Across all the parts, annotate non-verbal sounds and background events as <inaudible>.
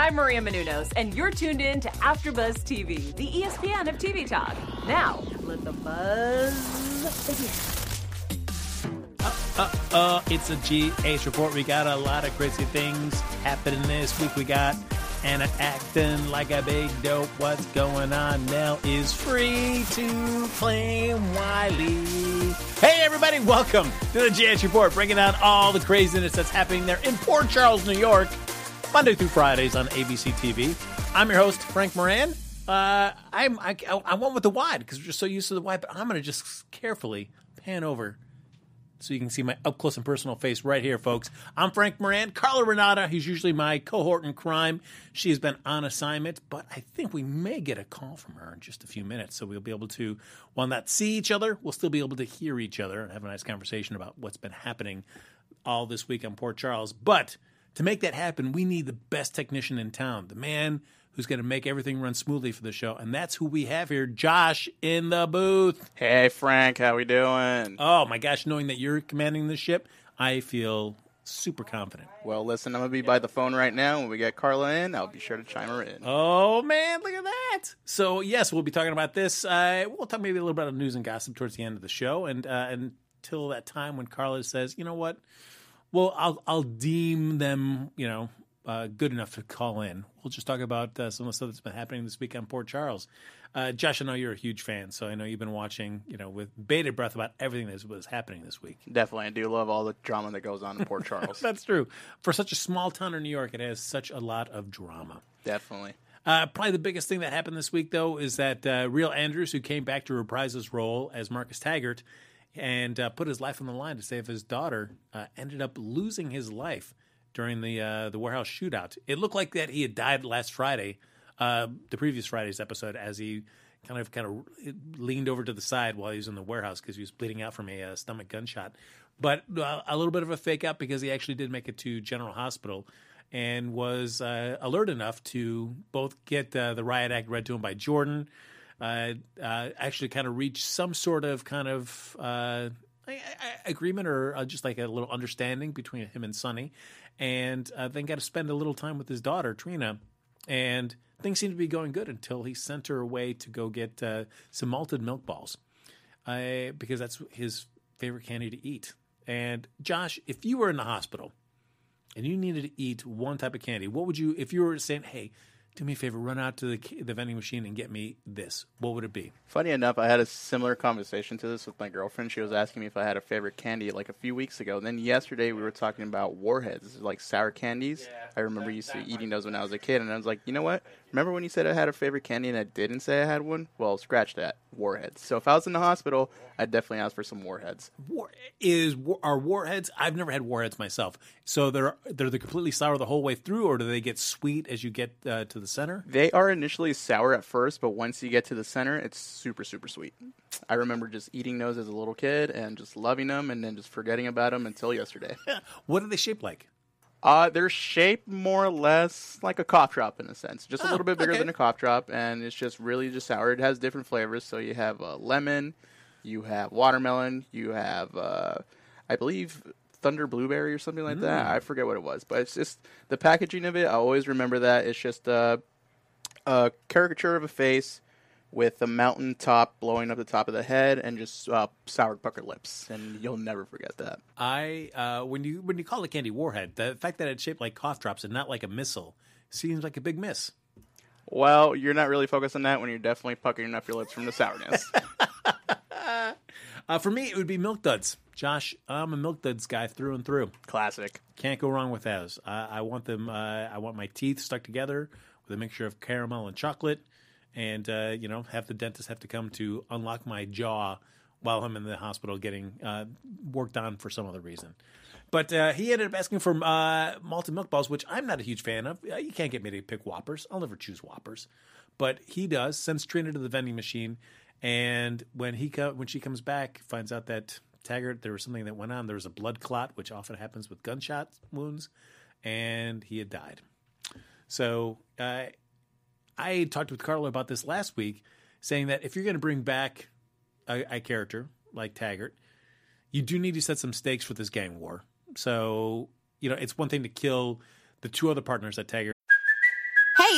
I'm Maria Menounos, and you're tuned in to AfterBuzz TV, the ESPN of TV talk. Now, let the buzz begin. Uh, uh, it's a GH report. We got a lot of crazy things happening this week. We got Anna acting like a big dope. What's going on? Nell is free to claim Wiley. Hey, everybody, welcome to the GH report, breaking down all the craziness that's happening there in Port Charles, New York, Monday through Fridays on ABC TV. I'm your host, Frank Moran. Uh, I'm I, I went with the wide because we're just so used to the wide, but I'm going to just carefully pan over so you can see my up close and personal face right here, folks. I'm Frank Moran. Carla Renata, who's usually my cohort in crime, she has been on assignment, but I think we may get a call from her in just a few minutes. So we'll be able to, while not see each other, we'll still be able to hear each other and have a nice conversation about what's been happening all this week on Port Charles. But to make that happen, we need the best technician in town, the man who's going to make everything run smoothly for the show. And that's who we have here, Josh in the booth. Hey Frank, how we doing? Oh my gosh, knowing that you're commanding the ship, I feel super confident. Well, listen, I'm gonna be by the phone right now. When we get Carla in, I'll be sure to chime her in. Oh man, look at that! So yes, we'll be talking about this. Uh, we'll talk maybe a little bit of news and gossip towards the end of the show, and uh, until that time when Carla says, you know what, well, I'll I'll deem them, you know, uh, good enough to call in. We'll just talk about uh, some of the stuff that's been happening this week on Port Charles. Uh, Josh, I know you're a huge fan, so I know you've been watching, you know, with bated breath about everything that was happening this week. Definitely, I do love all the drama that goes on in Port Charles. <laughs> That's true. For such a small town in New York, it has such a lot of drama. Definitely. Uh, probably the biggest thing that happened this week, though, is that uh, Real Andrews, who came back to reprise his role as Marcus Taggert and uh, put his life on the line to save his daughter, uh, ended up losing his life during the uh, the warehouse shootout. It looked like that he had died last Friday, uh, the previous Friday's episode, as he kind of kind of leaned over to the side while he was in the warehouse because he was bleeding out from a uh, stomach gunshot. But uh, a little bit of a fake out because he actually did make it to General Hospital and was alert enough to both get the riot act read to him by Jordan, uh, uh, actually kind of reach some sort of kind of uh, agreement or uh, just like a little understanding between him and Sonny, and uh, then got to spend a little time with his daughter Trina, and things seemed to be going good until he sent her away to go get uh, some malted milk balls, because that's his favorite candy to eat. And Josh, if you were in the hospital and you needed to eat one type of candy, what would you, if you were saying, hey, do me a favor, run out to the, the vending machine and get me this, what would it be? Funny enough, I had a similar conversation to this with my girlfriend. She was asking me if I had a favorite candy like a few weeks ago. And then yesterday we were talking about warheads, like sour candies. I remember used to eating those when I was a kid, and I was like, you know what? Remember when you said I had a favorite candy and I didn't say I had one? Well, scratch that. Warheads. So if I was in the hospital, I'd definitely ask for some warheads. War, is are warheads? I've never had warheads myself. So they're they're the completely sour the whole way through, or do they get sweet as you get uh, to the center? They are initially sour at first, but once you get to the center, it's super, super sweet. I remember just eating those as a little kid and just loving them and then just forgetting about them until yesterday. <laughs> What are they shaped like? Uh, they're shaped more or less like a cough drop in a sense, just a Oh, little bit bigger okay. than a cough drop, and it's just really just sour. It has different flavors, so you have uh, lemon, you have watermelon, you have, uh, I believe, thunder blueberry or something like that. Mm. I forget what it was, but it's just the packaging of it. I always remember that it's just a, a caricature of a face with a mountain top blowing up the top of the head and just uh, sour pucker lips, and you'll never forget that. I uh, when you when you call it candy warhead, the fact that it's shaped like cough drops and not like a missile seems like a big miss. Well, you're not really focused on that when you're definitely puckering up your lips from the sourness. <laughs> Uh, for me, it would be milk duds. Josh, I'm a milk duds guy through and through. Classic. Can't go wrong with those. I, I want them. Uh, I want my teeth stuck together with a mixture of caramel and chocolate, and uh, you know, have the dentist have to come to unlock my jaw while I'm in the hospital getting uh, worked on for some other reason. But uh, he ended up asking for uh, malted milk balls, which I'm not a huge fan of. Uh, You can't get me to pick Whoppers. I'll never choose Whoppers, but he does. Sends Trina to the vending machine, and when he co- when she comes back, finds out that Taggert there was something that went on. There was a blood clot, which often happens with gunshot wounds, and he had died. So uh, I talked with Carla about this last week, saying that if you're going to bring back a, a character like Taggert, you do need to set some stakes for this gang war. So you know, it's one thing to kill the two other partners that Taggert.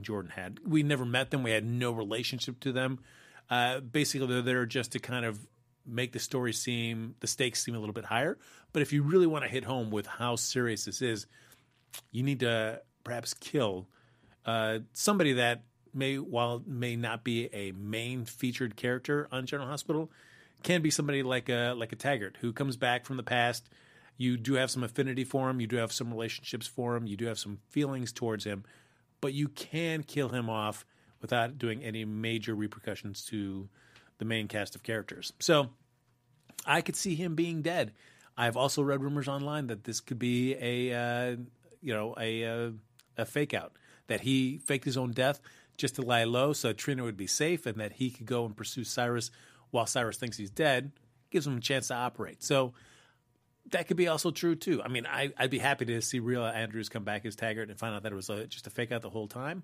And Jordan had. We never met them. We had no relationship to them. Uh, basically, they're there just to kind of make the story seem, the stakes seem a little bit higher. But if you really want to hit home with how serious this is, you need to perhaps kill uh, somebody that may, while may not be a main featured character on General Hospital, can be somebody like a like a Taggert who comes back from the past. You do have some affinity for him. You do have some relationships for him. You do have some feelings towards him, but you can kill him off without doing any major repercussions to the main cast of characters. So I could see him being dead. I've also read rumors online that this could be a uh, you know a uh, a fake out that he faked his own death just to lie low so Trina would be safe and that he could go and pursue Cyrus while Cyrus thinks he's dead gives him a chance to operate. So that could be also true too. I mean, I, I'd be happy to see Real Andrews come back as Taggert and find out that it was a, just a fake out the whole time.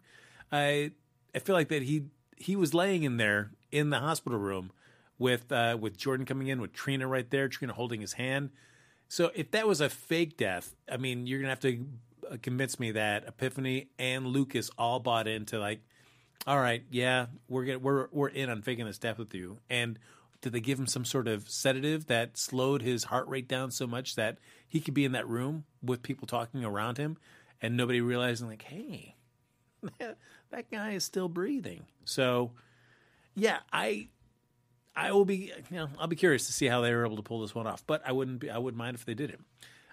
I I feel like that he he was laying in there in the hospital room with uh, with Jordan coming in with Trina right there, Trina holding his hand. So if that was a fake death, I mean, you're gonna have to uh, convince me that Epiphany and Lucas all bought into like, all right, yeah, we're gonna, we're we're in on faking this death with you. And did they give him some sort of sedative that slowed his heart rate down so much that he could be in that room with people talking around him and nobody realizing like, hey, <laughs> that guy is still breathing. So, yeah, I I will be you know I'll be curious to see how they were able to pull this one off. But I wouldn't be I wouldn't mind if they did it.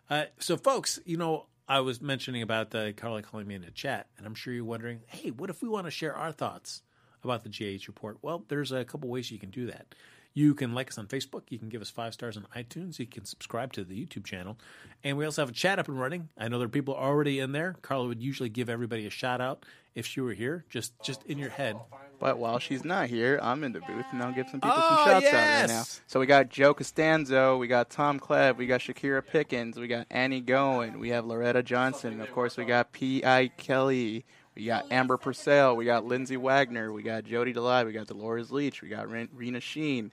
Uh, so, folks, you know I was mentioning about uh, Carla calling me in the chat, and I'm sure you're wondering, hey, what if we want to share our thoughts about the GH report? Well, there's a couple ways you can do that. You can like us on Facebook. You can give us five stars on iTunes. You can subscribe to the YouTube channel. And we also have a chat up and running. I know there are people already in there. Carla would usually give everybody a shout out if she were here, just just in your head. But while she's not here, I'm in the booth and I'll give some people Oh, some shouts out right now. So we got Joe Costanzo, we got Tom Klebb, we got Shakira Pickens, we got Annie Goen, we have Loretta Johnson, of course we got P.I. Kelly, we got Amber Purcell, we got Lindsay Wagner, we got Jody Delay, we got Dolores Leach, we got Ren- Rena Sheen.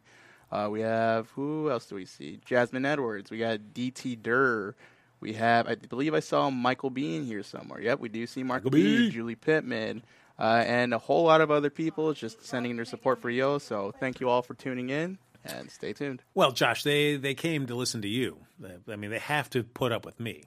Uh, we have who else do we see? Jasmine Edwards. We got D.T. Durr. We have, I believe I saw Michael Bean here somewhere. Yep, we do see Michael Bean, Julie Pittman, uh, and a whole lot of other people just sending their support for Yo. So thank you all for tuning in and stay tuned. Well, Josh, they they came to listen to you. I mean, they have to put up with me.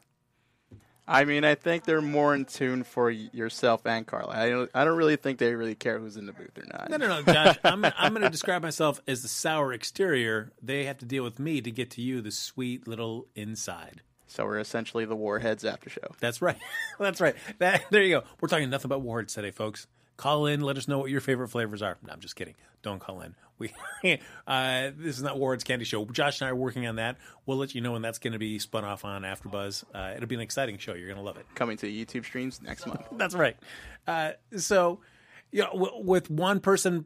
I mean, I think they're more in tune for yourself and Carla. I don't, I don't really think they really care who's in the booth or not. No, no, no, Josh. I'm I'm going to describe myself as the sour exterior. They have to deal with me to get to you, the sweet little inside. So we're essentially the Warheads after show. That's right. <laughs> That's right. That, there you go. We're talking nothing about warheads today, folks. Call in. Let us know what your favorite flavors are. No, I'm just kidding. Don't call in. We <laughs> uh, this is not Warheads Candy Show. Josh and I are working on that. We'll let you know when that's going to be spun off on AfterBuzz. Uh, it'll be an exciting show. You're going to love it. Coming to YouTube streams next month. <laughs> That's right. Uh, so, you know, w- with one person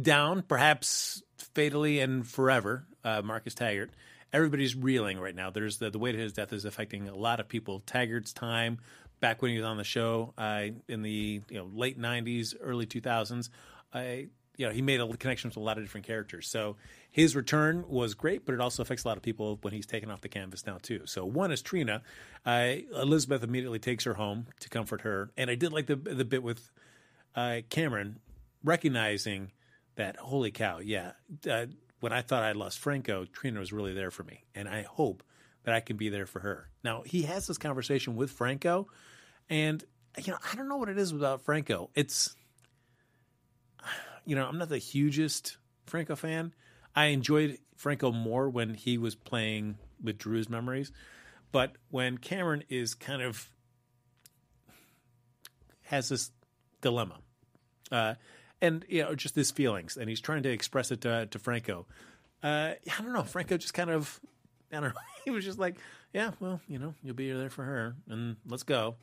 down, perhaps fatally and forever, uh, Marcus Taggert, everybody's reeling right now. There's the, the weight of his death is affecting a lot of people. Taggert's time back when he was on the show uh, in the you know late '90s, early 2000s, I you know he made a connection with a lot of different characters. So his return was great, but it also affects a lot of people when he's taken off the canvas now too. So one is Trina. Uh, Elizabeth immediately takes her home to comfort her, and I did like the the bit with uh, Cameron recognizing that holy cow, yeah. Uh, when I thought I lost Franco, Trina was really there for me, and I hope that I can be there for her. Now he has this conversation with Franco, and you know I don't know what it is about Franco. It's you know I'm not the hugest Franco fan. I enjoyed Franco more when he was playing with Drew's memories, but when Cameron is kind of has this dilemma, uh, and you know just his feelings, and he's trying to express it to, to Franco. Uh, I don't know. Franco just kind of, I don't know. <laughs> He was just like, yeah, well, you know, you'll be there for her, and let's go.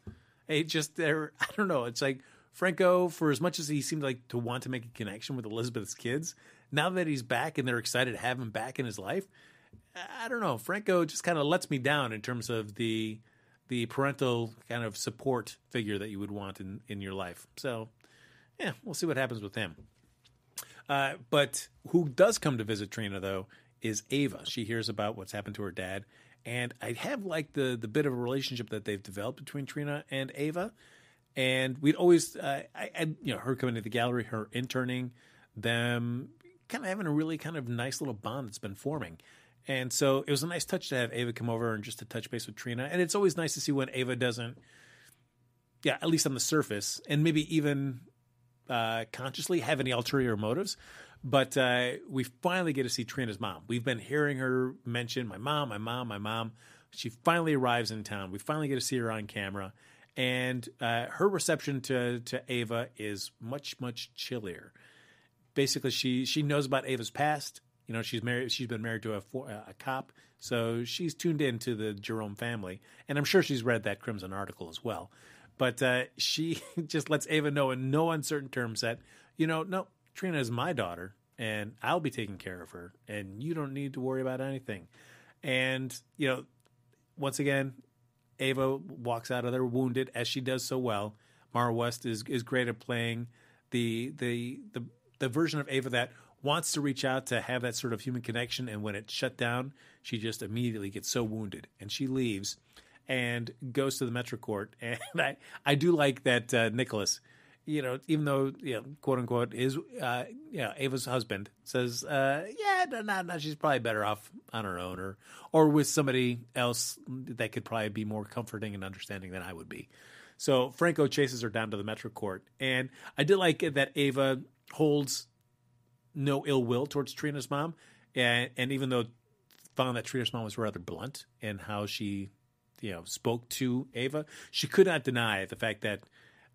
Hey, just there. I don't know. It's like Franco, for as much as he seemed like to want to make a connection with Elizabeth's kids, now that he's back and they're excited to have him back in his life, I don't know. Franco just kind of lets me down in terms of the the parental kind of support figure that you would want in in your life. So, yeah, we'll see what happens with him. Uh, but who does come to visit Trina though is Ava. She hears about what's happened to her dad, and I have like the the bit of a relationship that they've developed between Trina and Ava. And we'd always, uh, I, I, you know, her coming to the gallery, her interning, them kind of having a really kind of nice little bond that's been forming. And so it was a nice touch to have Ava come over and just to touch base with Trina. And it's always nice to see when Ava doesn't, yeah, at least on the surface, and maybe even uh, consciously have any ulterior motives. But uh, we finally get to see Trina's mom. We've been hearing her mention my mom, my mom, my mom. She finally arrives in town. We finally get to see her on camera, and uh, her reception to to Ava is much much chillier. Basically, she she knows about Ava's past. You know, she's married. She's been married to a a cop, so she's tuned in to the Jerome family, and I'm sure she's read that Crimson article as well. But uh, she <laughs> just lets Ava know in no uncertain terms that you know, no, Trina is my daughter, and I'll be taking care of her, and you don't need to worry about anything. And you know, once again, Ava walks out of there wounded, as she does so well. Maura West is is great at playing the the the the version of Ava that wants to reach out to have that sort of human connection, and when it's shut down, she just immediately gets so wounded, and she leaves and goes to the Metro Court. <laughs> And I I do like that uh, Nicholas you know, even though you know, quote unquote, is uh, you know, Ava's husband says, uh, yeah, no, no, no, she's probably better off on her own, or or with somebody else that could probably be more comforting and understanding than I would be. So Franco chases her down to the Metro Court, and I did like that Ava holds no ill will towards Trina's mom, and and even though found that Trina's mom was rather blunt in how she, you know, spoke to Ava, she could not deny the fact that.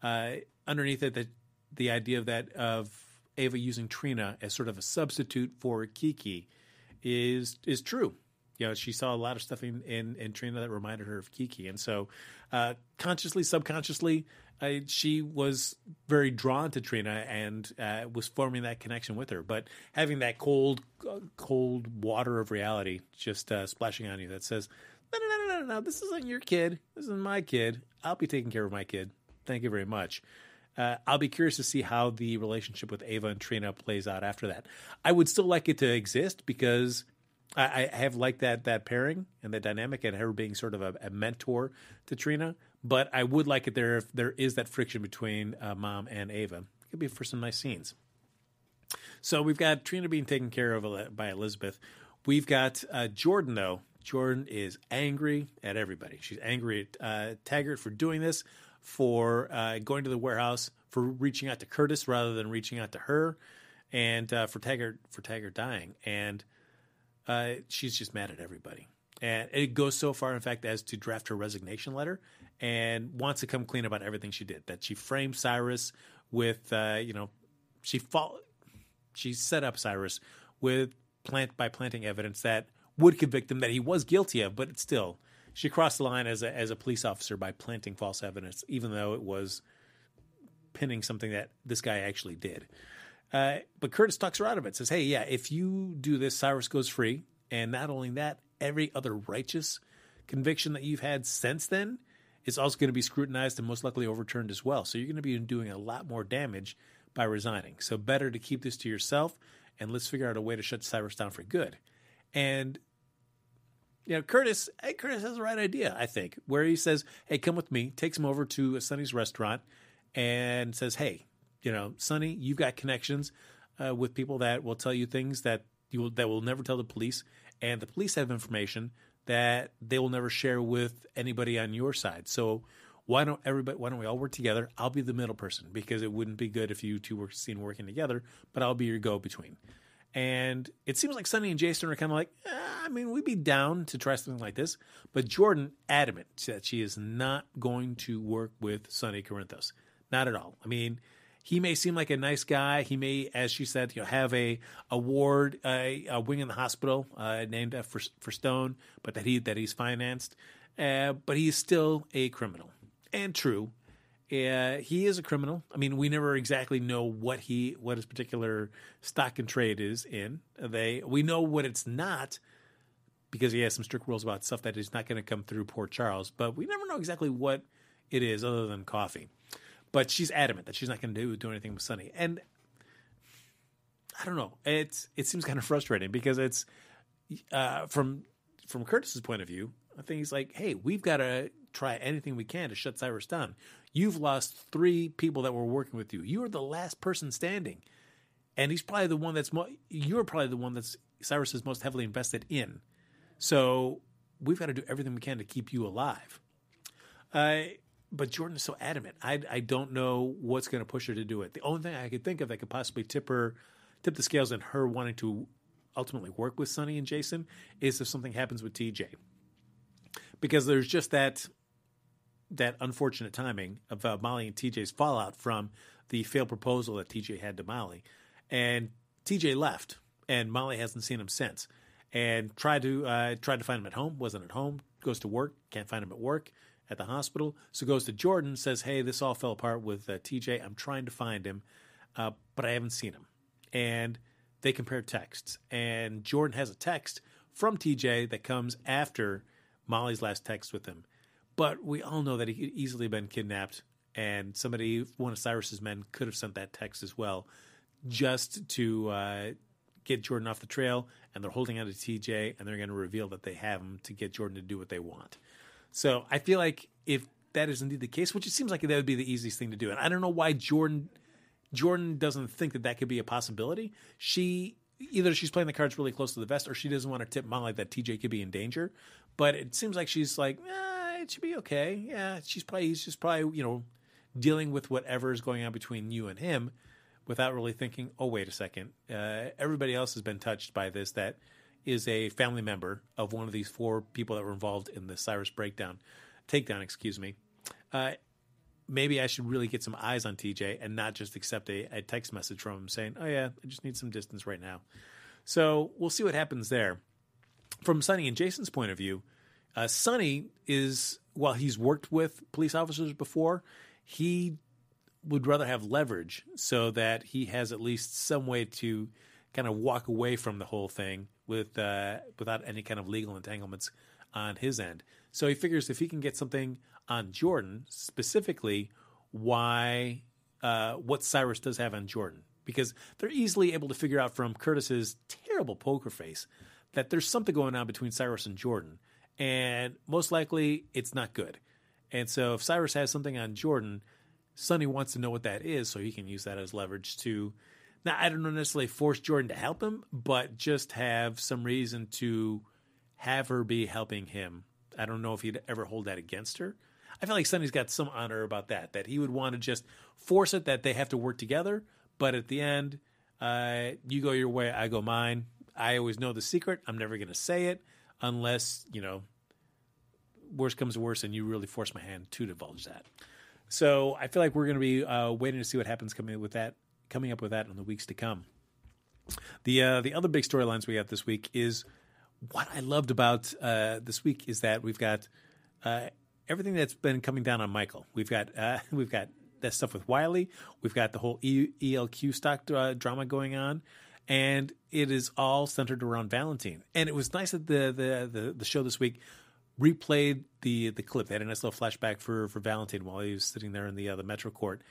Uh, underneath it the the idea of that of Ava using Trina as sort of a substitute for Kiki is is true. You know, she saw a lot of stuff in, in, in Trina that reminded her of Kiki, and so uh, consciously, subconsciously, she was very drawn to Trina and uh, was forming that connection with her. But having that cold, cold water of reality just uh, splashing on you that says, "No, no, no, no, no, no, this isn't your kid. This is my kid. I'll be taking care of my kid. Thank you very much." Uh, I'll be curious to see how the relationship with Ava and Trina plays out after that. I would still like it to exist because I, I have liked that that pairing and that dynamic and her being sort of a, a, mentor to Trina. But I would like it there if there is that friction between uh, mom and Ava. It could be for some nice scenes. So we've got Trina being taken care of by Elizabeth. We've got uh, Jordan though. Jordan is angry at everybody. She's angry at uh, Taggert for doing this for uh, going to the warehouse, for reaching out to Curtis rather than reaching out to her, and uh, for Taggert for Taggert dying. And uh, she's just mad at everybody. And it goes so far, in fact, as to draft her resignation letter and wants to come clean about everything she did. That she framed Cyrus with, uh, you know, she fall, she set up Cyrus with plant by planting evidence that would convict him that he was guilty of, but still she crossed the line as a as a police officer by planting false evidence, even though it was pinning something that this guy actually did. Uh, but Curtis talks her out of it. Says, "Hey, yeah, if you do this, Cyrus goes free, and not only that, every other righteous conviction that you've had since then is also going to be scrutinized and most likely overturned as well. So you're going to be doing a lot more damage by resigning. So better to keep this to yourself, and let's figure out a way to shut Cyrus down for good." And you know, Curtis, hey, Curtis has the right idea, I think, where he says, "Hey, come with me." Takes him over to a Sonny's restaurant and says, "Hey, you know, Sonny, you've got connections uh, with people that will tell you things that you will that will never tell the police, and the police have information that they will never share with anybody on your side. So." Why don't everybody? Why don't we all work together? I'll be the middle person because it wouldn't be good if you two were seen working together. But I'll be your go between. And it seems like Sonny and Jason are kind of like, eh, I mean, we'd be down to try something like this. But Jordan, adamant that she is not going to work with Sonny Corinthos. Not at all. I mean, he may seem like a nice guy. He may, as she said, you know, have a award, a, a wing in the hospital uh, named for for Stone, but that he that he's financed. Uh, but he's still a criminal. And true, Uh, he is a criminal. I mean, we never exactly know what he what his particular stock and trade is in. They we know what it's not because he has some strict rules about stuff that is not going to come through Port Charles, but we never know exactly what it is other than coffee. But she's adamant that she's not going to do do anything with Sonny, and I don't know. It's it seems kind of frustrating because it's uh, from from Curtis's point of view. I think he's like, hey, we've got to try anything we can to shut Cyrus down. You've lost three people that were working with you. You are the last person standing, and he's probably the one that's mo- you're probably the one that's Cyrus is most heavily invested in. So we've got to do everything we can to keep you alive. Uh, but Jordan is so adamant. I, I don't know what's going to push her to do it. The only thing I could think of that could possibly tip her, tip the scales in her wanting to ultimately work with Sonny and Jason is if something happens with TJ, because there's just that that unfortunate timing of uh, Molly and TJ's fallout from the failed proposal that TJ had to Molly, and TJ left, and Molly hasn't seen him since, and tried to uh, tried to find him at home, wasn't at home, goes to work, can't find him at work, at the hospital, so goes to Jordan, says, "Hey, this all fell apart with uh, TJ. I'm trying to find him, uh, but I haven't seen him," and they compare texts, and Jordan has a text from TJ that comes after Molly's last text with him. But we all know that he could easily have been kidnapped, and somebody, one of Cyrus's men, could have sent that text as well, just to uh, get Jordan off the trail. And they're holding on to TJ, and they're going to reveal that they have him to get Jordan to do what they want. So I feel like if that is indeed the case, which it seems like that would be the easiest thing to do, and I don't know why Jordan Jordan doesn't think that that could be a possibility. She either she's playing the cards really close to the vest, or she doesn't want to tip Molly that TJ could be in danger. But it seems like she's like, eh, it should be okay. Yeah, she's probably he's just probably you know dealing with whatever is going on between you and him without really thinking. Oh, wait a second. Uh, everybody else has been touched by this. That is a family member of one of these four people that were involved in the Cyrus breakdown, takedown. Excuse me. Uh, maybe I should really get some eyes on TJ and not just accept a, a, text message from him saying, "Oh yeah, I just need some distance right now." So we'll see what happens there. From Sonny and Jason's point of view, uh, Sonny is while he's worked with police officers before, he would rather have leverage so that he has at least some way to kind of walk away from the whole thing with uh, without any kind of legal entanglements on his end. So he figures if he can get something on Jordan, specifically why uh, what Cyrus does have on Jordan, because they're easily able to figure out from Curtis's terrible poker face that there's something going on between Cyrus and Jordan, and most likely it's not good. And so if Cyrus has something on Jordan, Sonny wants to know what that is so he can use that as leverage to now I don't necessarily force Jordan to help him, but just have some reason to have her be helping him. I don't know if he'd ever hold that against her. I feel like Sonny's got some honor about that, that he would want to just force it that they have to work together, but at the end, uh, you go your way, I go mine. I always know the secret. I'm never going to say it unless, you know, worse comes to worse and you really force my hand to divulge that. So I feel like we're going to be uh, waiting to see what happens coming with that, coming up with that in the weeks to come. The uh, the other big storylines we have this week is what I loved about uh, this week is that we've got uh, everything that's been coming down on Michael. We've got uh, <laughs> we've got that stuff with Wiley. We've got the whole e- ELQ stock uh, drama going on, and it is all centered around Valentine. And it was nice that the the the, the show this week replayed the the clip. They had a nice little flashback for for Valentine while he was sitting there in the uh, the Metro Court.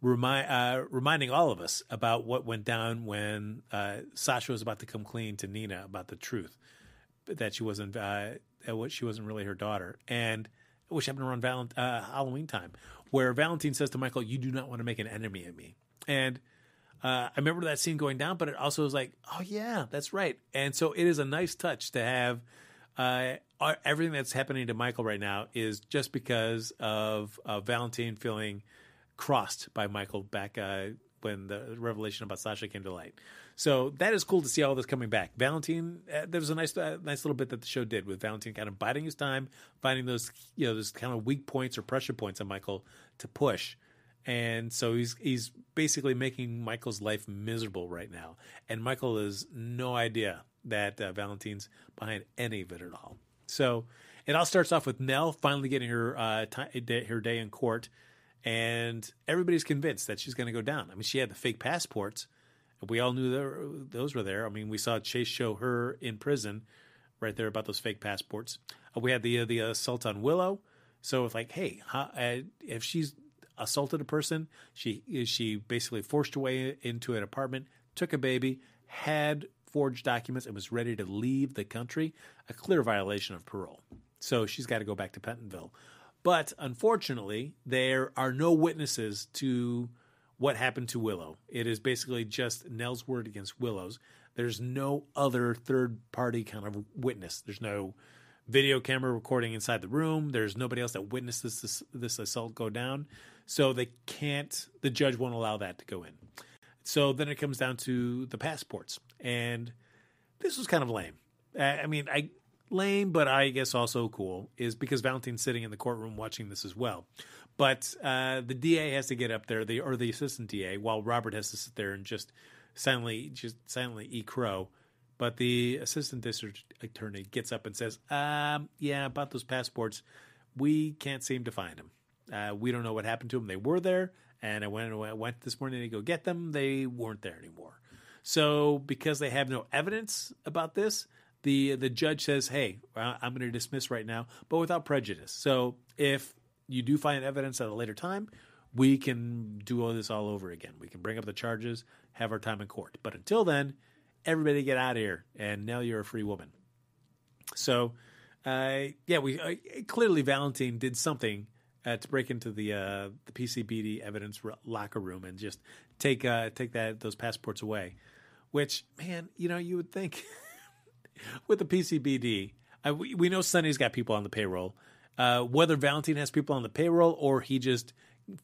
Remind, uh, reminding all of us about what went down when uh, Sasha was about to come clean to Nina about the truth that she wasn't uh, what she wasn't really her daughter, and which happened around Valent- uh, Halloween time, where Valentine says to Michael, "You do not want to make an enemy of me," and uh, I remember that scene going down, but it also was like, "Oh yeah, that's right," and so it is a nice touch to have. Uh, everything that's happening to Michael right now is just because of Valentine feeling crossed by Michael back uh, when the revelation about Sasha came to light. So that is cool to see all this coming back. Valentine, uh, there was a nice, uh, nice little bit that the show did with Valentine kind of biding his time, finding those, you know, those kind of weak points or pressure points on Michael to push. And so he's he's basically making Michael's life miserable right now, and Michael has no idea that uh, Valentine's behind any of it at all. So it all starts off with Nell finally getting her uh, t- her day in court and everybody's convinced that she's going to go down. I mean, she had the fake passports. We all knew there, those were there. I mean, we saw Chase show her in prison, right there about those fake passports. We had the uh, the assault on Willow. So it's like, hey, uh, if she's assaulted a person, she she basically forced her way into an apartment, took a baby, had forged documents, and was ready to leave the country. A clear violation of parole. So she's got to go back to Pentonville. But unfortunately, there are no witnesses to what happened to Willow. It is basically just Nell's word against Willow's. There's no other third party kind of witness. There's no video camera recording inside the room. There's nobody else that witnessed this, this assault go down. So they can't, the judge won't allow that to go in. So then it comes down to the passports. And this was kind of lame. I mean, I lame, but I guess also cool is because Valentine's sitting in the courtroom watching this as well. But uh, the DA has to get up there, the or the assistant DA, while Robert has to sit there and just silently, just silently eat crow. But the assistant district attorney gets up and says, um, "Yeah, about those passports, we can't seem to find them. Uh, we don't know what happened to them. They were there, and I went, I went this morning to go get them. They weren't there anymore. So because they have no evidence about this, the the judge says, "Hey, I'm going to dismiss right now, but without prejudice." So if you do find evidence at a later time, we can do all this all over again. We can bring up the charges, have our time in court. But until then, everybody get out of here, and now you're a free woman. So, uh, yeah, we uh, clearly Valentine did something uh, to break into the uh, the PCPD evidence locker room and just take uh, take that those passports away. Which, man, you know, you would think. <laughs> with the PCPD, uh, we, we know Sonny's got people on the payroll. Uh, whether Valentine has people on the payroll or he just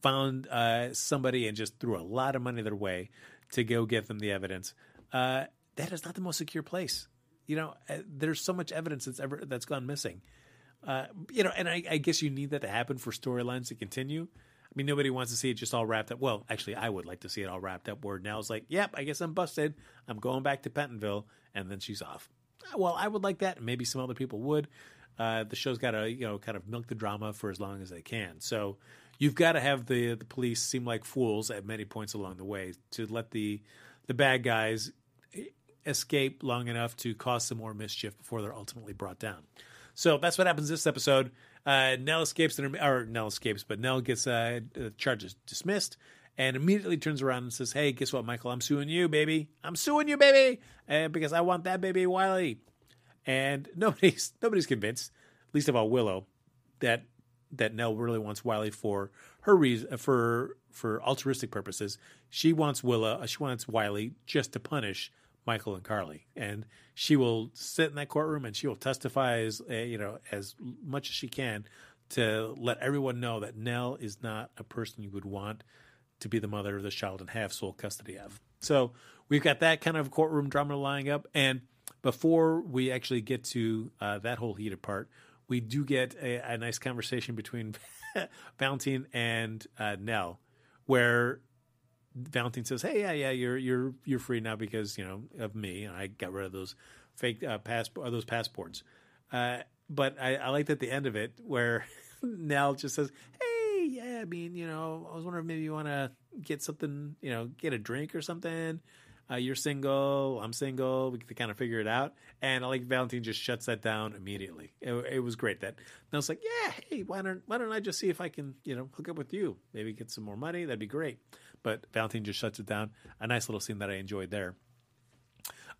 found uh, somebody and just threw a lot of money their way to go get them the evidence, uh, that is not the most secure place. You know, uh, there's so much evidence that's ever that's gone missing. Uh, you know, and I, I guess you need that to happen for storylines to continue. I mean, nobody wants to see it just all wrapped up. Well, actually, I would like to see it all wrapped up. Where now it's like, yep, I guess I'm busted. I'm going back to Pentonville, and then she's off well, I would like that. Maybe some other people would. Uh, the show's got to you know kind of milk the drama for as long as they can. So you've got to have the the police seem like fools at many points along the way to let the the bad guys escape long enough to cause some more mischief before they're ultimately brought down. So that's what happens this episode. Uh, Nell escapes, or Nell escapes, but Nell gets uh, charges dismissed, and immediately turns around and says, "Hey, guess what, Michael? I'm suing you, baby. I'm suing you, baby, uh, because I want that baby Wiley." And <laughs> nobody's nobody's convinced, least of all Willow, that that Nell really wants Wiley for her reason for for altruistic purposes. She wants Willa, uh, she wants Wiley just to punish Michael and Carly, and she will sit in that courtroom and she will testify as uh, you know as much as she can to let everyone know that Nell is not a person you would want to be the mother of the child and have sole custody of. So we've got that kind of courtroom drama lying up. And before we actually get to uh, that whole heated part, we do get a, a nice conversation between <laughs> Valentine and uh, Nell, where Valentine says, "Hey, yeah, yeah, you're you're you're free now because you know of me, and I got rid of those fake uh, passport those passports." Uh, but I, I liked at the end of it where <laughs> Nell just says, "Hey." yeah, I mean, you know, I was wondering if maybe you want to get something, you know, get a drink or something. Uh, you're single, I'm single. We can kind of figure it out. And I like Valentine just shuts that down immediately. It, it was great that. Was like, yeah, hey, why don't why don't I just see if I can, you know, hook up with you? Maybe get some more money. That'd be great. But Valentine just shuts it down. A nice little scene that I enjoyed there.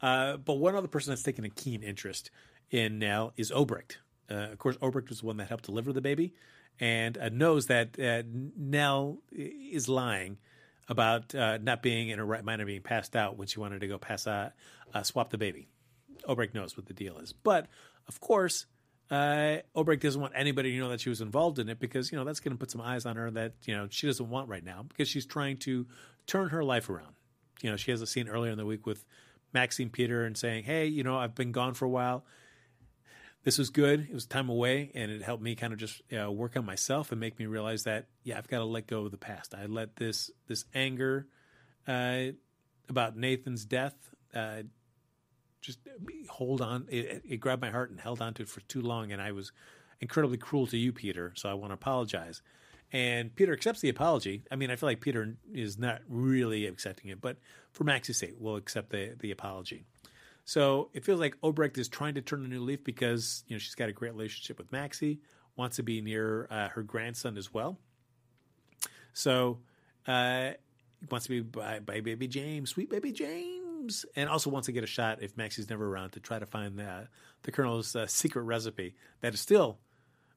Uh, but one other person that's taken a keen interest in Nell is Obrecht. Uh, of course, Obrecht was the one that helped deliver the baby and uh, knows that uh, Nell is lying about uh, not being in her right mind or being passed out when she wanted to go pass out, uh, swap the baby. Obrecht knows what the deal is, but of course, uh, Obrecht doesn't want anybody to know that she was involved in it because you know that's going to put some eyes on her that you know she doesn't want right now because she's trying to turn her life around. You know, she has a scene earlier in the week with Maxine Peter and saying, "Hey, you know, I've been gone for a while." this was good. It was time away, and it helped me kind of just work on myself and make me realize that yeah, I've got to let go of the past. I let this this anger uh, about Nathan's death uh, just hold on. It, it, grabbed my heart and held on to it for too long, and I was incredibly cruel to you, Peter. So I want to apologize. And Peter accepts the apology. I mean, I feel like Peter is not really accepting it, but for Maxie's sake, we'll accept the, the apology. So it feels like Obrecht is trying to turn a new leaf because you know she's got a great relationship with Maxie, wants to be near uh, her grandson as well. So uh, wants to be by, by baby James, sweet baby James, and also wants to get a shot if Maxie's never around to try to find the the Colonel's uh, secret recipe that is still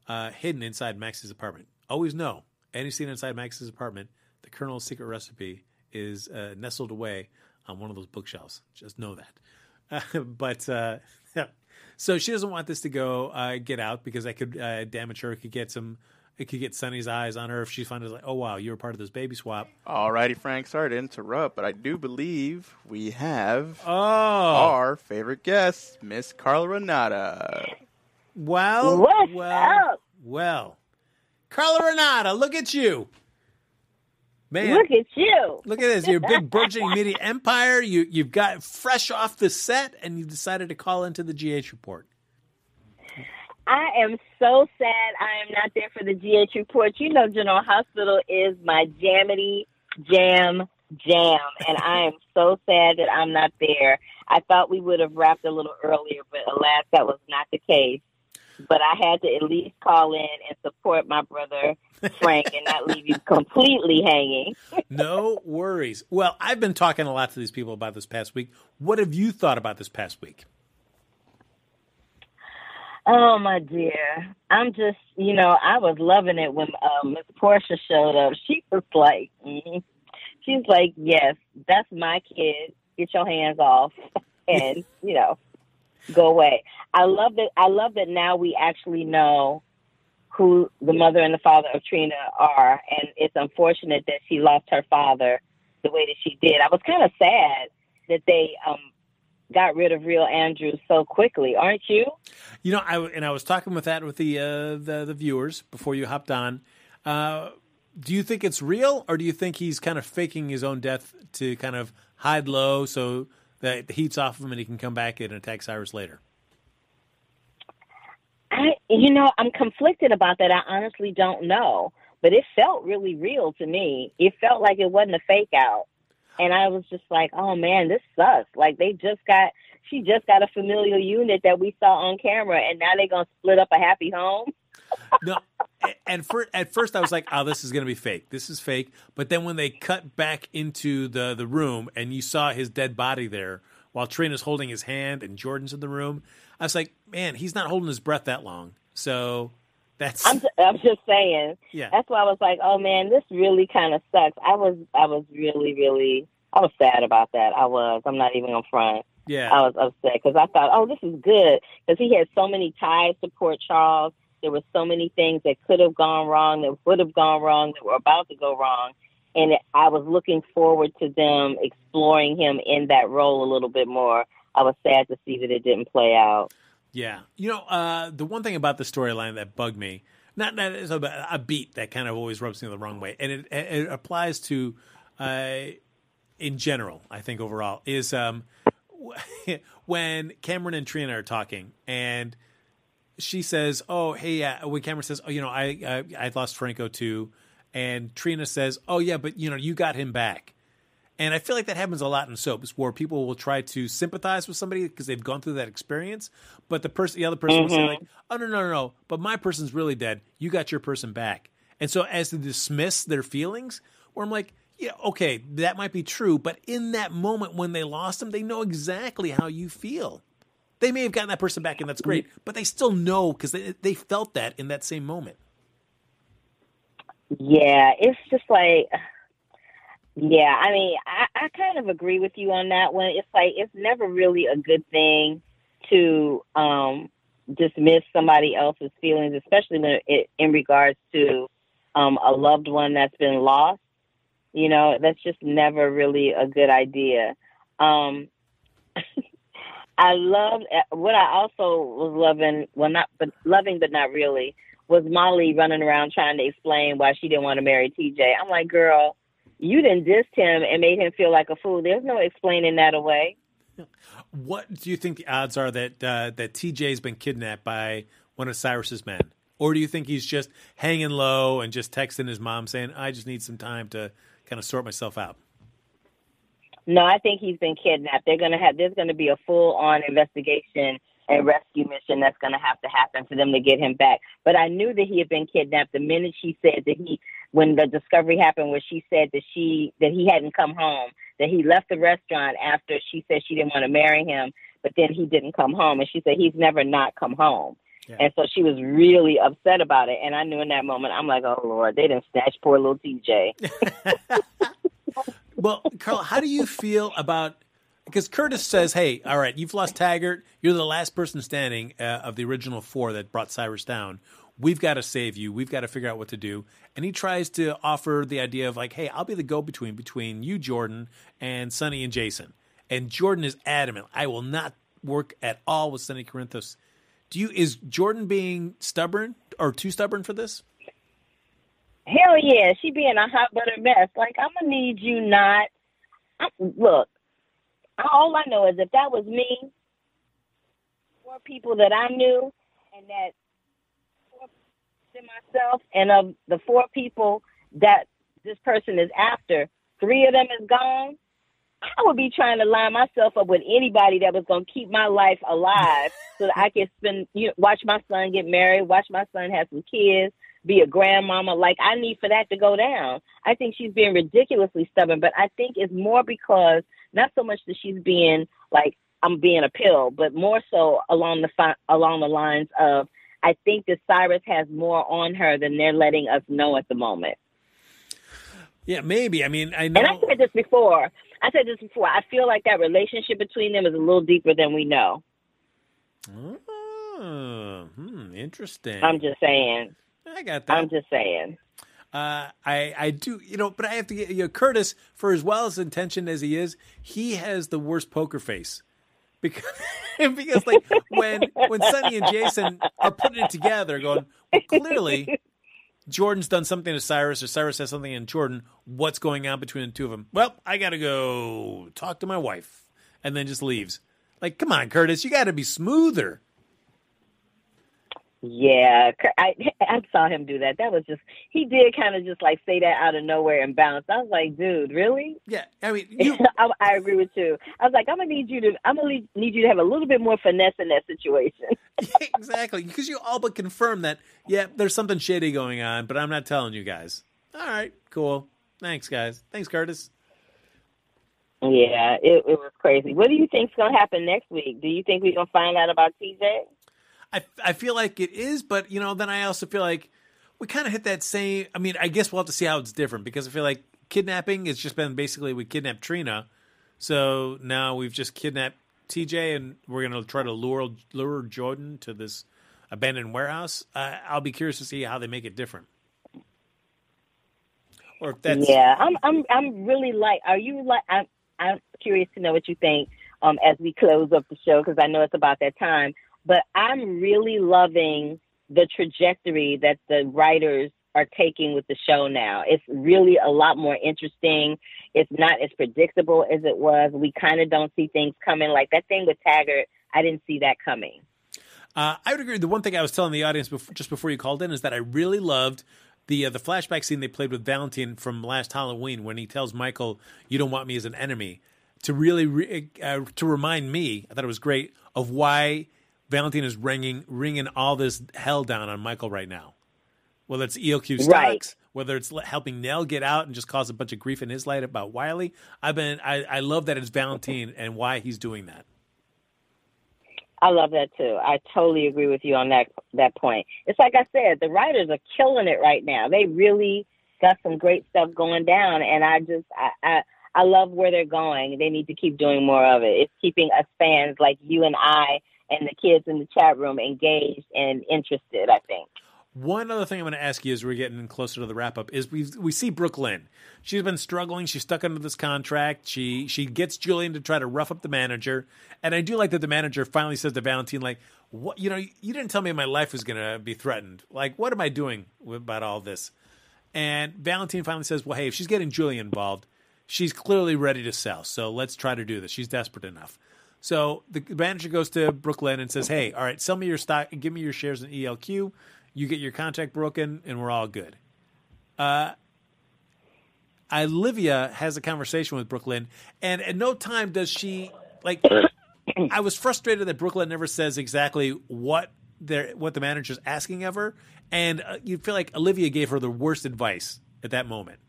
uh, hidden inside Max's apartment. Always know any scene inside Max's apartment, the Colonel's secret recipe is uh, nestled away on one of those bookshelves. Just know that. Uh, <laughs> but uh, <laughs> so she doesn't want this to go uh, get out because that could uh, damage her. Could get some. It could get Sonny's eyes on her if she finds like, oh wow, you were part of this baby swap. All righty, Frank. Sorry to interrupt, but I do believe we have Oh, our favorite guest, Miss Carla Renata. well, What's well, up? well, Carla Renata, look at you, man. Look at you. Look at this. You're big <laughs> burgeoning media empire. You you've got fresh off the set and you decided to call into the GH report. I am so sad I am not there for the GH report. You know, General Hospital is my jammity jam jam, and I am <laughs> so sad that I'm not there. I thought we would have wrapped a little earlier, but alas, that was not the case. But I had to at least call in and support my brother Frank and not leave you <laughs> completely hanging. No worries. Well, I've been talking a lot to these people about this past week. What have you thought about this past week? Oh my dear, I'm just you know I was loving it when um, Miss Portia showed up. She was like, mm she's like, yes, that's my kid. Get your hands off, <laughs> and you know, go away. I love that. I love that now we actually know who the mother and the father of Trina are, and it's unfortunate that she lost her father the way that she did. I was kind of sad that they um, got rid of Real Andrew so quickly, aren't you? You know, I and I was talking with that with the uh, the, the viewers before you hopped on. Uh, do you think it's real, or do you think he's kind of faking his own death to kind of hide low so that the heat's off of him and he can come back and attack Cyrus later? I, you know, I'm conflicted about that. I honestly don't know, but it felt really real to me. It felt like it wasn't a fake out, and I was just like, "Oh man, this sucks." Like they just got, she just got a familial unit that we saw on camera, and now they're gonna split up a happy home. <laughs> No, and for, at first I was like, "Oh, this is to be fake. This is fake." But then when they cut back into the the room and you saw his dead body there, while Trina's holding his hand and Jordan's in the room, I was like, "Man, he's not holding his breath that long." So that's I'm, I'm just saying. Yeah. That's why I was like, "Oh man, this really kind of sucks." I was, I was really, really, I was sad about that. I was. I'm not even gonna front. yeah. I was upset because I thought, oh, this is good because he had so many ties to Port Charles. There were so many things that could have gone wrong, that would have gone wrong, that were about to go wrong, and I was looking forward to them exploring him in that role a little bit more. I was sad to see that it didn't play out. Yeah, you know, uh, the one thing about the storyline that bugged me, not that it's a, a beat that kind of always rubs me the wrong way, and it, it applies to, uh, in general, I think overall, is um, <laughs> when Cameron and Trina are talking, and she says, "Oh, hey," uh, when Cameron says, "Oh, you know, I I, I lost Franco too," and Trina says, "Oh yeah, but you know, you got him back." And I feel like that happens a lot in soaps where people will try to sympathize with somebody because they've gone through that experience, but the person, the other person will say mm-hmm. like, "Oh no, no, no, no!" But my person's really dead. You got your person back, and so as to dismiss their feelings, where I'm like, "Yeah, okay, that might be true," but in that moment when they lost them, they know exactly how you feel. They may have gotten that person back, and that's great, mm-hmm. but they still know because they they felt that in that same moment. Yeah, it's just like, yeah, I mean, I, I kind of agree with you on that one. It's like, it's never really a good thing to um, dismiss somebody else's feelings, especially when it, in regards to um, a loved one that's been lost. You know, that's just never really a good idea. Um, <laughs> I loved what I also was loving, well, not but loving, but not really, was Molly running around trying to explain why she didn't want to marry TJ. I'm like, girl, you didn't dissed him and made him feel like a fool. There's no explaining that away. What do you think the odds are that uh, that TJ's been kidnapped by one of Cyrus's men, Or do you think he's just hanging low and just texting his mom saying, I just need some time to kind of sort myself out? No, I think he's been kidnapped. They're gonna have there's gonna be a full on investigation and rescue mission that's gonna have to happen for them to get him back. But I knew that he had been kidnapped the minute she said that he when the discovery happened where she said that she that he hadn't come home, that he left the restaurant after she said she didn't want to marry him, but then he didn't come home and she said he's never not come home. Yeah. And so she was really upset about it. And I knew in that moment, I'm like, oh, Lord, they didn't snatch poor little TJ. <laughs> well, Carl, how do you feel about because Curtis says, "Hey, all right, you've lost Taggert. You're the last person standing uh, of the original four that brought Cyrus down. We've got to save you. We've got to figure out what to do." And he tries to offer the idea of like, "Hey, I'll be the go-between between you, Jordan, and Sonny and Jason." And Jordan is adamant, "I will not work at all with Sonny Corinthos." Do you is Jordan being stubborn or too stubborn for this? Hell yeah, she being a hot butter mess. Like I'm gonna need you not. I, look, all I know is if that was me, four people that I knew, and that myself, and of the four people that this person is after, three of them is gone. I would be trying to line myself up with anybody that was going to keep my life alive <laughs> so that I could spend, you know, watch my son get married, watch my son have some kids, be a grandmama. Like I need for that to go down. I think she's being ridiculously stubborn, but I think it's more because not so much that she's being like I'm being a pill, but more so along the fi- along the lines of I think that Cyrus has more on her than they're letting us know at the moment. Yeah, maybe. I mean, I know. And I said this before. I said this before. I feel like that relationship between them is a little deeper than we know. Oh, hmm, interesting. I'm just saying. I got that. I'm just saying. Uh, I I do you know, but I have to get you know, Curtis for as well as intentioned as he is, he has the worst poker face because <laughs> because like when when Sonny and Jason are putting it together, going well, clearly Jordan's done something to Cyrus, or Cyrus has something in Jordan. What's going on between the two of them? Well, I got to go talk to my wife, and then just leaves. Like, come on, Curtis, you got to be smoother. Yeah, I <laughs> I saw him do that. That was just he did kind of just like say that out of nowhere and bounce. I was like, dude, really? Yeah, I mean, <laughs> you... I, I, agree with you. I was like, I'm gonna need you to I'm gonna need you to have a little bit more finesse in that situation. <laughs> yeah, exactly, because you all but confirm that. Yeah, there's something shady going on, but I'm not telling you guys. All right, cool. Thanks, guys. Thanks, Curtis. Yeah, it, it was crazy. What do you think's gonna happen next week? Do you think we're gonna find out about TJ? I, I feel like it is, but you know, then I also feel like we kind of hit that same. I mean, I guess we'll have to see how it's different because I feel like kidnapping has just been basically we kidnapped Trina, so now we've just kidnapped TJ, and we're gonna try to lure lure Jordan to this abandoned warehouse. Uh, I'll be curious to see how they make it different. Or if that's yeah, I'm I'm I'm really like. Are you like? I'm I'm curious to know what you think um, as we close up the show because I know it's about that time. But I'm really loving the trajectory that the writers are taking with the show now. It's really a lot more interesting. It's not as predictable as it was. We kind of don't see things coming. Like that thing with Taggert, I didn't see that coming. Uh, I would agree. The one thing I was telling the audience before, just before you called in is that I really loved the uh, the flashback scene they played with Valentine from last Halloween when he tells Michael, "You don't want me as an enemy." To really re- uh, to remind me, I thought it was great of why Valentine is ringing ringing all this hell down on Michael right now. Whether it's ELQ stocks, right. whether it's helping Nelle get out and just cause a bunch of grief in his light about Wiley, I've been I, I love that it's Valentine <laughs> and why he's doing that. I love that too. I totally agree with you on that that point. It's like I said, the writers are killing it right now. They really got some great stuff going down, and I just I, I I love where they're going. They need to keep doing more of it. It's keeping us fans like you and I and the kids in the chat room engaged and interested, I think. One other thing I'm going to ask you as we're getting closer to the wrap up is we we see Brooklyn. She's been struggling. She's stuck under this contract. She she gets Julian to try to rough up the manager, and I do like that the manager finally says to Valentine, like, "What you know? You didn't tell me my life was going to be threatened. Like, what am I doing about all this?" And Valentine finally says, "Well, hey, if she's getting Julian involved, she's clearly ready to sell. So let's try to do this. She's desperate enough." So the manager goes to Brooklyn and says, "Hey, all right, sell me your stock, give me your shares in ELQ. You get your contract broken, and we're all good. Uh, Olivia has a conversation with Brooklyn, and at no time does she like. I was frustrated that Brooklyn never says exactly what their what the manager's asking of her, and uh, you feel like Olivia gave her the worst advice at that moment.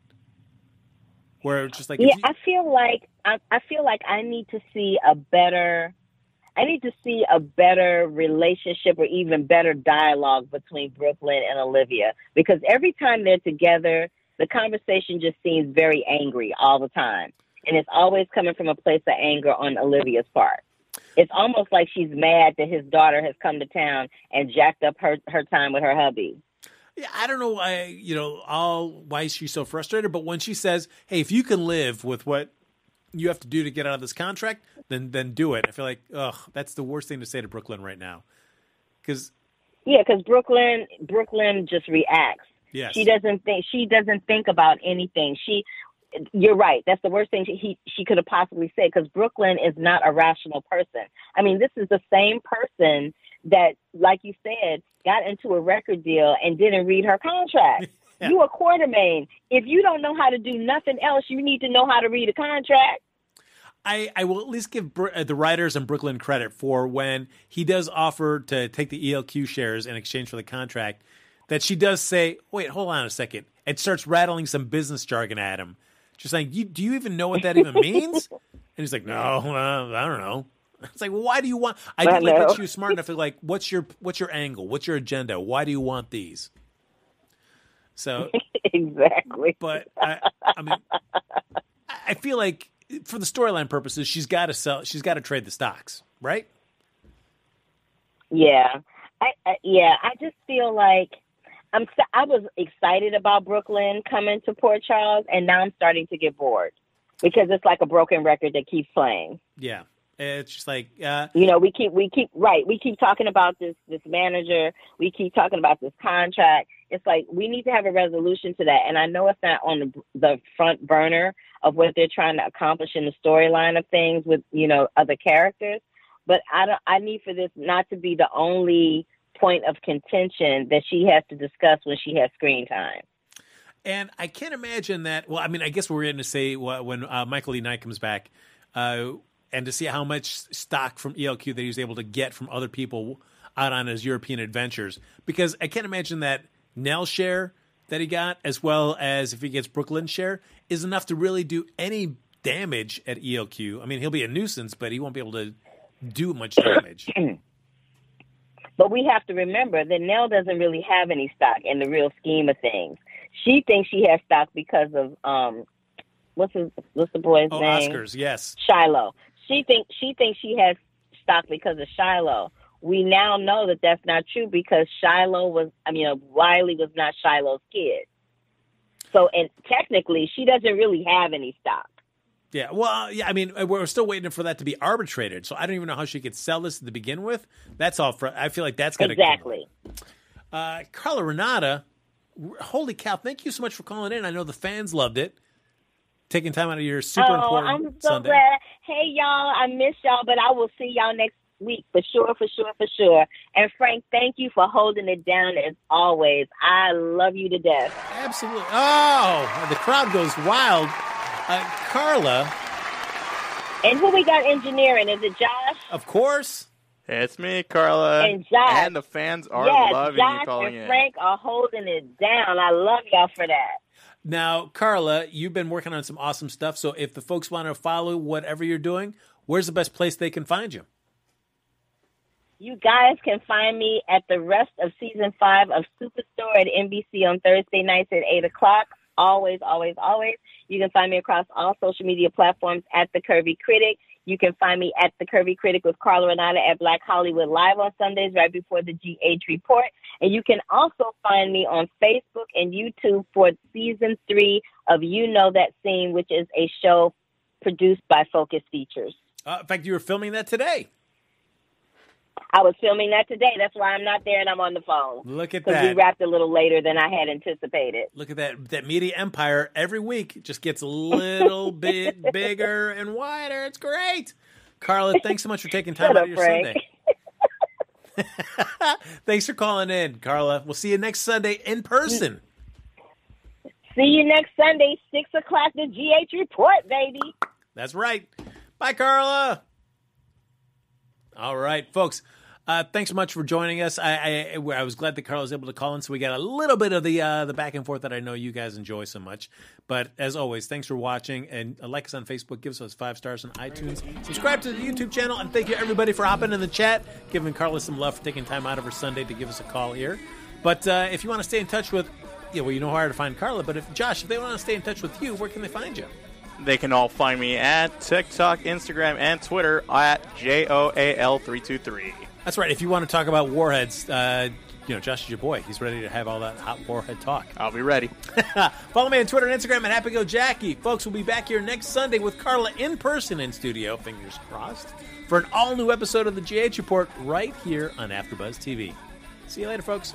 Where it's just like, Yeah, you- I feel like I, I feel like I need to see a better. I need to see a better relationship or even better dialogue between Brooklyn and Olivia because every time they're together, the conversation just seems very angry all the time. And it's always coming from a place of anger on Olivia's part. It's almost like she's mad that his daughter has come to town and jacked up her, her time with her hubby. Yeah, I don't know why you know all why she's so frustrated, but when she says, "Hey, if you can live with what you have to do to get out of this contract, then then do it," I feel like, ugh, that's the worst thing to say to Brooklyn right now. Because Yeah, because Brooklyn Brooklyn just reacts. Yeah, She doesn't think she doesn't think about anything. She you're right. That's the worst thing she he, she could have possibly said because Brooklyn is not a rational person. I mean, this is the same person that, like you said, got into a record deal and didn't read her contract. Yeah. <laughs> You a Quartermaine. If you don't know how to do nothing else, you need to know how to read a contract. I, I will at least give Br- uh, the writers in Brooklyn credit for when he does offer to take the ELQ shares in exchange for the contract, that she does say, "Wait, hold on a second, and starts rattling some business jargon at him, just like, you, "Do you even know what that even means?" <laughs> and he's like, "No, I don't know." It's like, why do you want? I I did like that know. she was smart enough to like, what's your what's your angle? What's your agenda? Why do you want these? So <laughs> exactly. but I, I mean, I- I feel like for the storyline purposes, she's got to sell. She's got to trade the stocks, right? Yeah, I, I yeah, I just feel like I'm. I was excited about Brooklyn coming to Port Charles, and now I'm starting to get bored because it's like a broken record that keeps playing. Yeah, it's just like uh, You know, we keep we keep right. We keep talking about this this manager. We keep talking about this contract. It's like we need to have a resolution to that. And I know it's not on the the front burner of what they're trying to accomplish in the storyline of things with you know other characters. But I don't. I need for this not to be the only point of contention that she has to discuss when she has screen time. And I can't imagine that. Well, I mean, I guess we're going to say when uh, Michael E. Knight comes back, uh, and to see how much stock from ELQ that he was able to get from other people out on his European adventures. Because I can't imagine that Nelle share that he got, as well as if he gets Brooklyn share, is enough to really do any damage at ELQ. I mean, he'll be a nuisance, but he won't be able to do much damage. <clears throat> But we have to remember that Nelle doesn't really have any stock in the real scheme of things. She thinks she has stock because of um, what's his, what's the boy's oh, name? Oscars, yes. Shiloh. She thinks she thinks she has stock because of Shiloh. We now know that that's not true because Shiloh was, I mean, uh, Wiley was not Shiloh's kid. So, and technically, she doesn't really have any stock. Yeah, well, yeah. I mean, we're still waiting for that to be arbitrated, so I don't even know how she could sell this to begin with. That's all. For, I feel like that's going to Exactly. Uh, Carla Renata, holy cow! Thank you so much for calling in. I know the fans loved it. Taking time out of your super oh, important I'm so Sunday. glad. Hey, y'all, I miss y'all, but I will see y'all next week for sure, for sure, for sure. And Frank, thank you for holding it down as always. I love you to death. Absolutely. Oh, the crowd goes wild. Uh, Carla, And who we got engineering? Is it Josh? of course. It's me, Carla. And Josh. And the fans are yes, loving Josh you calling and in. Frank are holding it down. I love y'all for that. Now, Carla, you've been working on some awesome stuff. So, if the folks want to follow whatever you're doing, where's the best place they can find you? You guys can find me at the rest of season five of Superstore at NBC on Thursday nights at 8 o'clock. Always, always, always. You can find me across all social media platforms at The Curvy Critic. You can find me at The Curvy Critic with Carla Renata at Black Hollywood Live on Sundays right before the GH Report. And you can also find me on Facebook and YouTube for season three of You Know That Scene, which is a show produced by Focus Features. Uh, in fact, you were filming that today. I was filming that today. That's why I'm not there and I'm on the phone. Look at that. we wrapped a little later than I had anticipated. Look at that. That media empire every week just gets a little <laughs> bit bigger and wider. It's great. Carla, thanks so much for taking time out of your Frank. Sunday. <laughs> Thanks for calling in, Carla. We'll see you next Sunday in person. See you next Sunday, six o'clock. The GH report, baby. That's right. Bye, Carla. All right, folks. Uh, thanks so much for joining us. I, I I was glad that Carl was able to call in, so we got a little bit of the uh, the back and forth that I know you guys enjoy so much. But as always, thanks for watching and uh, like us on Facebook. Give us five stars on iTunes. Subscribe to the YouTube channel, and thank you everybody for hopping in the chat, giving Carla some love for taking time out of her Sunday to give us a call here. But uh, if you want to stay in touch with, yeah, well, you know where to find Carla. But if Josh, if they want to stay in touch with you, where can they find you? They can all find me at TikTok, Instagram, and Twitter at JOAL323. That's right. If you want to talk about warheads, uh, you know, Josh is your boy. He's ready to have all that hot warhead talk. I'll be ready. <laughs> Follow me on Twitter and Instagram at Happy Go Jackie. Folks, we'll be back here next Sunday with Carla in person in studio, fingers crossed, for an all new episode of the GH Report right here on AfterBuzz TV. See you later, folks.